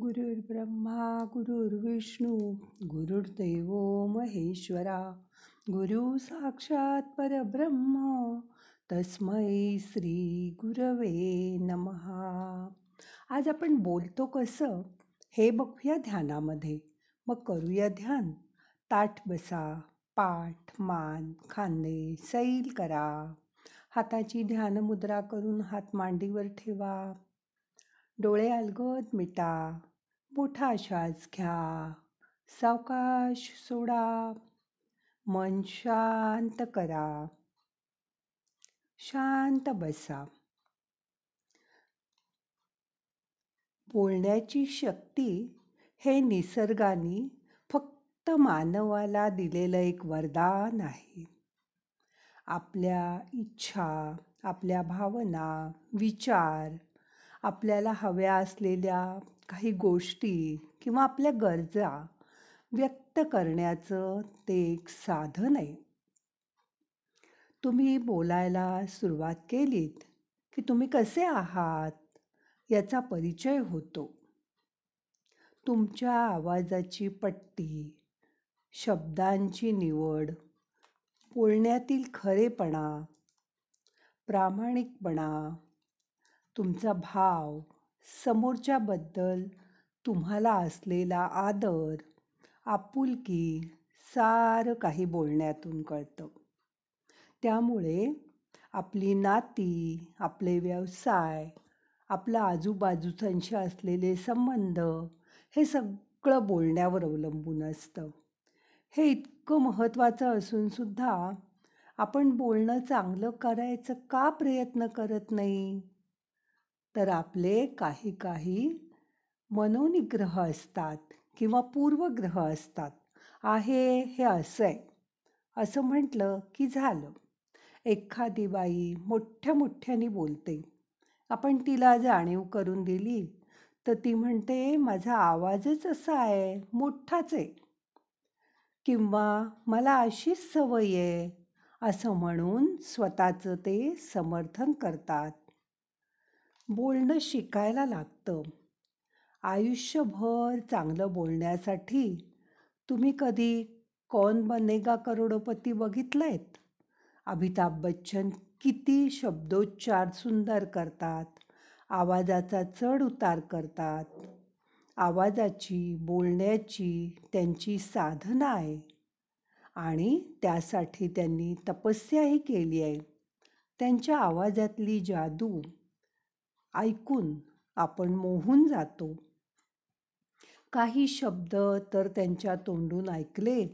गुरुर्ब्रह्मा गुरुर्विष्णू गुरुर्देव महेश्वरा गुरु साक्षात परब्रह्म तस्मै श्री गुरवे नमहा आज आपण बोलतो कसं? हे बघूया ध्यानामध्ये. मग करूया ध्यान. ताठ बसा पाठ मान खांदे सैल करा. हाताची ध्यानमुद्रा करून हात मांडीवर ठेवा. डोळे अलगद मिटा मोठा श्वास घ्या सावकाश सोडा मन शांत करा. शांत बसा. बोलण्याची शक्ती हे निसर्गाने फक्त मानवाला दिलेलं एक वरदान आहे. आपल्या इच्छा आपल्या भावना विचार आपल्याला हव्या असलेल्या काही गोष्टी किंवा आपल्या गरजा व्यक्त करण्याचं ते एक साधन आहे. तुम्ही बोलायला सुरुवात केलीत की तुम्ही कसे आहात याचा परिचय होतो. तुमच्या आवाजाची पट्टी शब्दांची निवड बोलण्यातील खरेपणा प्रामाणिकपणा तुमचा भाव समोरच्याबद्दल तुम्हाला असलेला आदर आपुलकी सारं काही बोलण्यातून कळतं. त्यामुळे आपली नाती आपले व्यवसाय आपला आजूबाजूच्यांशी असलेले संबंध हे सगळं बोलण्यावर अवलंबून असतं. हे इतकं महत्त्वाचं असूनसुद्धा आपण बोलणं चांगलं करायचं का प्रयत्न करत नाही? तर आपले काही काही मनोनिग्रह असतात किंवा पूर्वग्रह असतात. आहे हे असं आहे असं म्हटलं की झालं. एखादी बाई मोठ्या मोठ्याने बोलते. आपण तिला जाणीव करून दिली तर ती म्हणते माझा आवाजच असा आहे मोठाच आहे. किंवा मला अशीच सवय आहे असं म्हणून स्वतःचं ते समर्थन करतात. बोलणं शिकायला लागतं. आयुष्यभर चांगलं बोलण्यासाठी तुम्ही कधी कौन बनेगा करोडोपती बघितलंयत? अमिताभ बच्चन किती शब्दोच्चार सुंदर करतात आवाजाचा चढ उतार करतात. आवाजाची बोलण्याची त्यांची साधना आहे. आणि त्यासाठी त्यांनी तपस्याही केली आहे. त्यांच्या आवाजातली जादू ऐकून आपण मोहून जातो. काही शब्द तर त्यांच्या तोंडून ऐकले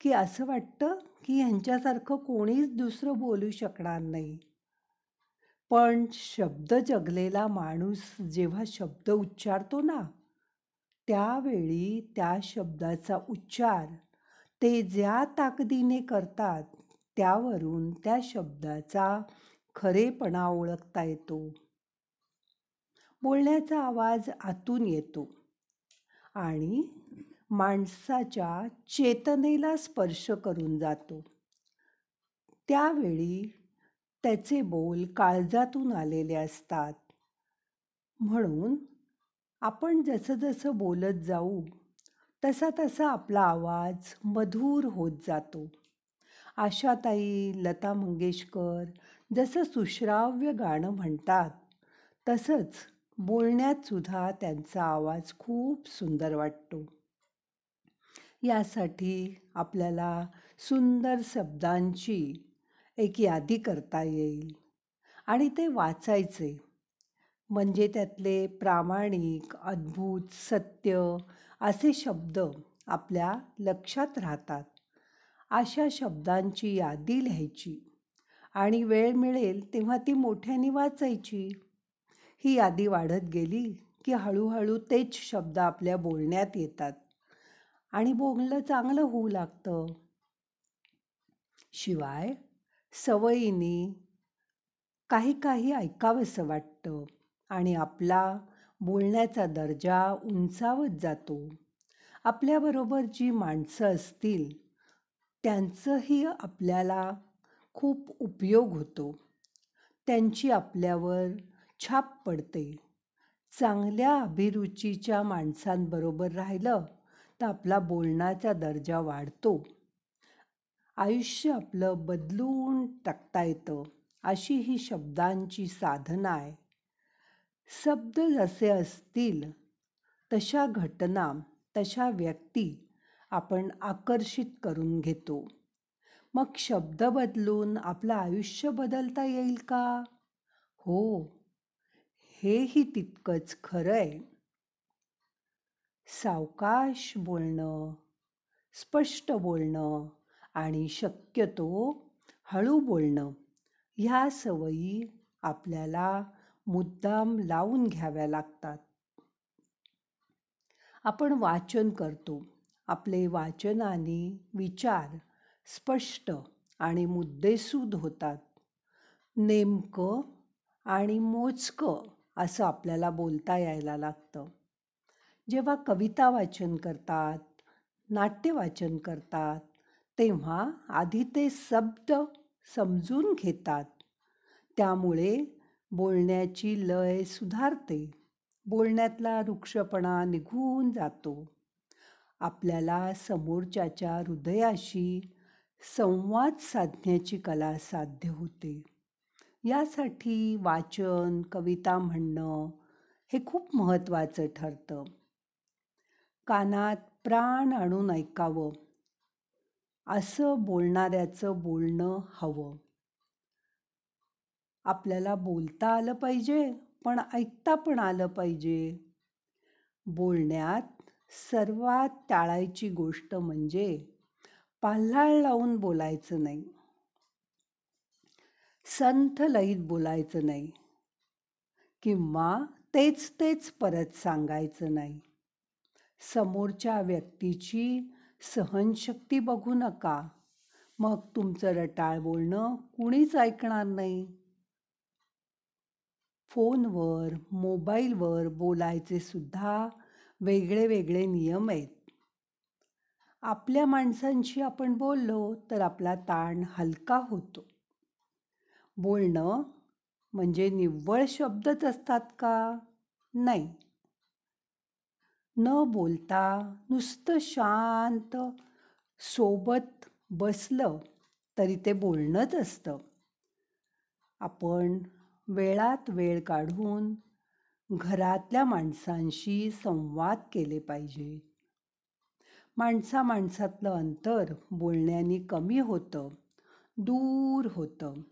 की असं वाटतं की ह्यांच्यासारखं कोणीच दुसरं बोलू शकणार नाही. पण शब्द जगलेला माणूस जेव्हा शब्द उच्चारतो ना त्यावेळी त्या शब्दाचा उच्चार ते ज्या ताकदीने करतात त्यावरून त्या शब्दाचा खरेपणा ओळखता येतो. बोलण्याचा आवाज आतून येतो आणि माणसाच्या चेतनेला स्पर्श करून जातो. त्यावेळी त्याचे बोल काळजातून आलेले असतात. म्हणून आपण जसं जसं बोलत जाऊ तसा तसा आपला आवाज मधुर होत जातो. आशाताई लता मंगेशकर जसं सुश्राव्य गाणं म्हणतात तसंच बोलण्यात सुद्धा त्यांचा आवाज खूप सुंदर वाटतो. यासाठी आपल्याला सुंदर शब्दांची एक यादी करता येईल आणि ते वाचायचे. म्हणजे त्यातले प्रामाणिक अद्भुत सत्य असे शब्द आपल्या लक्षात राहतात. अशा शब्दांची यादी लिहायची आणि वेळ मिळेल तेव्हा ती मोठ्याने वाचायची. ही यादी वाढत गेली की हळूहळू तेच शब्द आपल्या बोलण्यात येतात. आणि बोलणं चांगलं होऊ लागतं. शिवाय सवयीने काही काही ऐकावंसं वाटतं आणि आपला बोलण्याचा दर्जा उंचावत जातो. आपल्याबरोबर जी माणसं असतील त्यांचंही आपल्याला खूप उपयोग होतो. त्यांची आपल्यावर छाप पडते. चांगल्या अभिरुचीच्या माणसांबरोबर राहिलं तर आपला बोलण्याचा दर्जा वाढतो. आयुष्य आपलं बदलून टाकता येतं अशी ही शब्दांची साधना आहे. शब्द जसे असतील तशा घटना तशा व्यक्ती आपण आकर्षित करून घेतो. मग शब्द बदलून आपलं आयुष्य बदलता येईल का? हो हेही तितकंच खरं आहे सावकाश बोलणं स्पष्ट बोलणं आणि शक्यतो हळू बोलणं ह्या सवयी आपल्याला मुद्दाम लावून घ्याव्या लागतात. आपण वाचन करतो. आपले वाचनाने विचार स्पष्ट आणि मुद्देसूद होतात. नेमकं आणि मोजकं असं आपल्याला बोलता यायला लागतं. जेव्हा कविता वाचन करतात नाट्य वाचन करतात तेव्हा आधी ते शब्द समजून घेतात. त्यामुळे बोलण्याची लय सुधारते. बोलण्यातला वृक्षपणा निघून जातो. आपल्याला समोरच्याच्या हृदयाशी संवाद साधण्याची कला साध्य होते. यासाठी वाचन कविता म्हणणं हे खूप महत्त्वाचं ठरतं. कानात प्राण आणून ऐकावं. असं बोलणाऱ्याचं बोलणं हवं. आपल्याला बोलता आलं पाहिजे पण ऐकता पण आलं पाहिजे. बोलण्यात सर्वात टाळायची गोष्ट म्हणजे पाल्हाळ लावून बोलायचं नाही. संथ लईत बोलायचं नाही. किंवा तेच तेच परत सांगायचं नाही. समोरच्या व्यक्तीची सहनशक्ती बघू नका. मग तुमचं रटाळ बोलणं कुणीच ऐकणार नाही. फोनवर मोबाईलवर बोलायचे सुद्धा वेगळे वेगळे नियम आहेत. आपल्या माणसांशी आपण बोललो तर आपला ताण हलका होतो. बोलणं म्हणजे निव्वळ शब्दच असतात का? नाही. न बोलता नुसतं शांत सोबत बसलं तरी ते बोलणंच असतं. आपण वेळात वेळ काढून घरातल्या माणसांशी संवाद केले पाहिजे. माणसा माणसातलं अंतर बोलण्याने कमी होतं दूर होतं.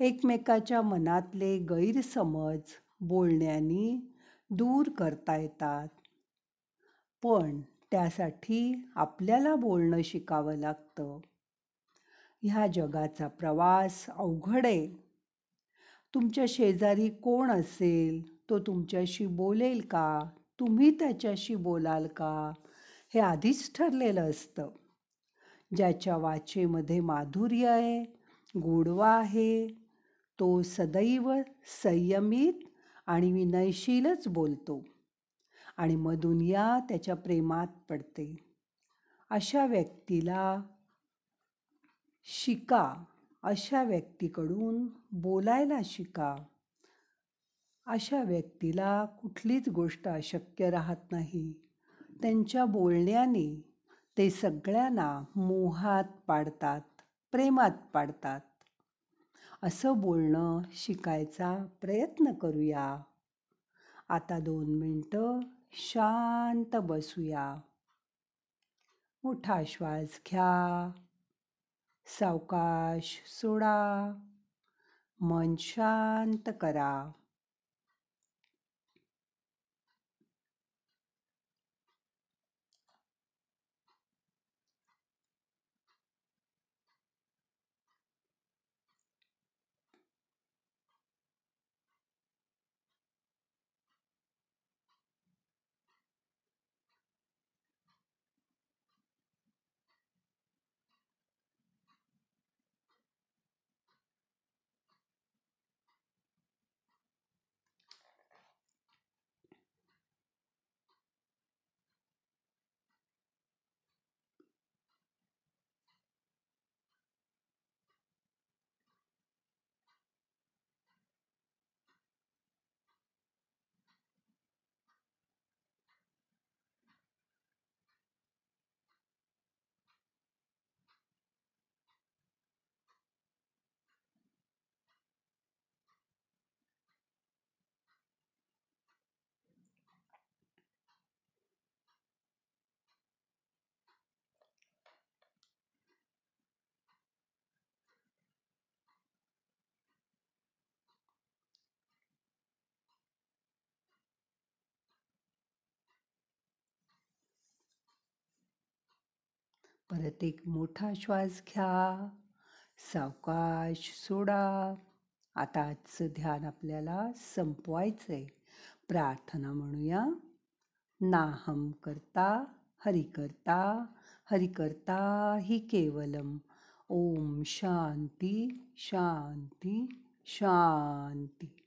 एकमेकाच्या मनातले गैरसमज बोलण्याने दूर करता येतात. पण त्यासाठी आपल्याला बोलणं शिकावं लागतं. ह्या जगाचा प्रवास अवघड आहे. तुमच्या शेजारी कोण असेल? तो तुमच्याशी बोलेल का? तुम्ही त्याच्याशी बोलाल का? हे आधीच ठरलेलं असतं. ज्याच्या वाचेमध्ये माधुर्य आहे गोडवा आहे तो सदैव संयमित आणि विनयशीलच बोलतो आणि मग दुनिया त्याच्या प्रेमात पडते. अशा व्यक्तीला शिका. अशा व्यक्तीकडून बोलायला शिका. अशा व्यक्तीला कुठलीच गोष्ट अशक्य राहत नाही. त्यांच्या बोलण्याने ते सगळ्यांना मोहात पाडतात प्रेमात पाडतात. असं बोलणं शिकायचा प्रयत्न करूया. आता दोन मिनटं शांत बसूया. मोठा श्वास घ्या. सावकाश सोडा. मन शांत करा. परत एक मोठा श्वास घ्या. सावकाश सोडा. आता आजचं ध्यान आपल्याला संपवायचं आहे प्रार्थना म्हणूया. नाहम करता हरि करता हरि करता हि केवलम. ओम शांती शांती शांती.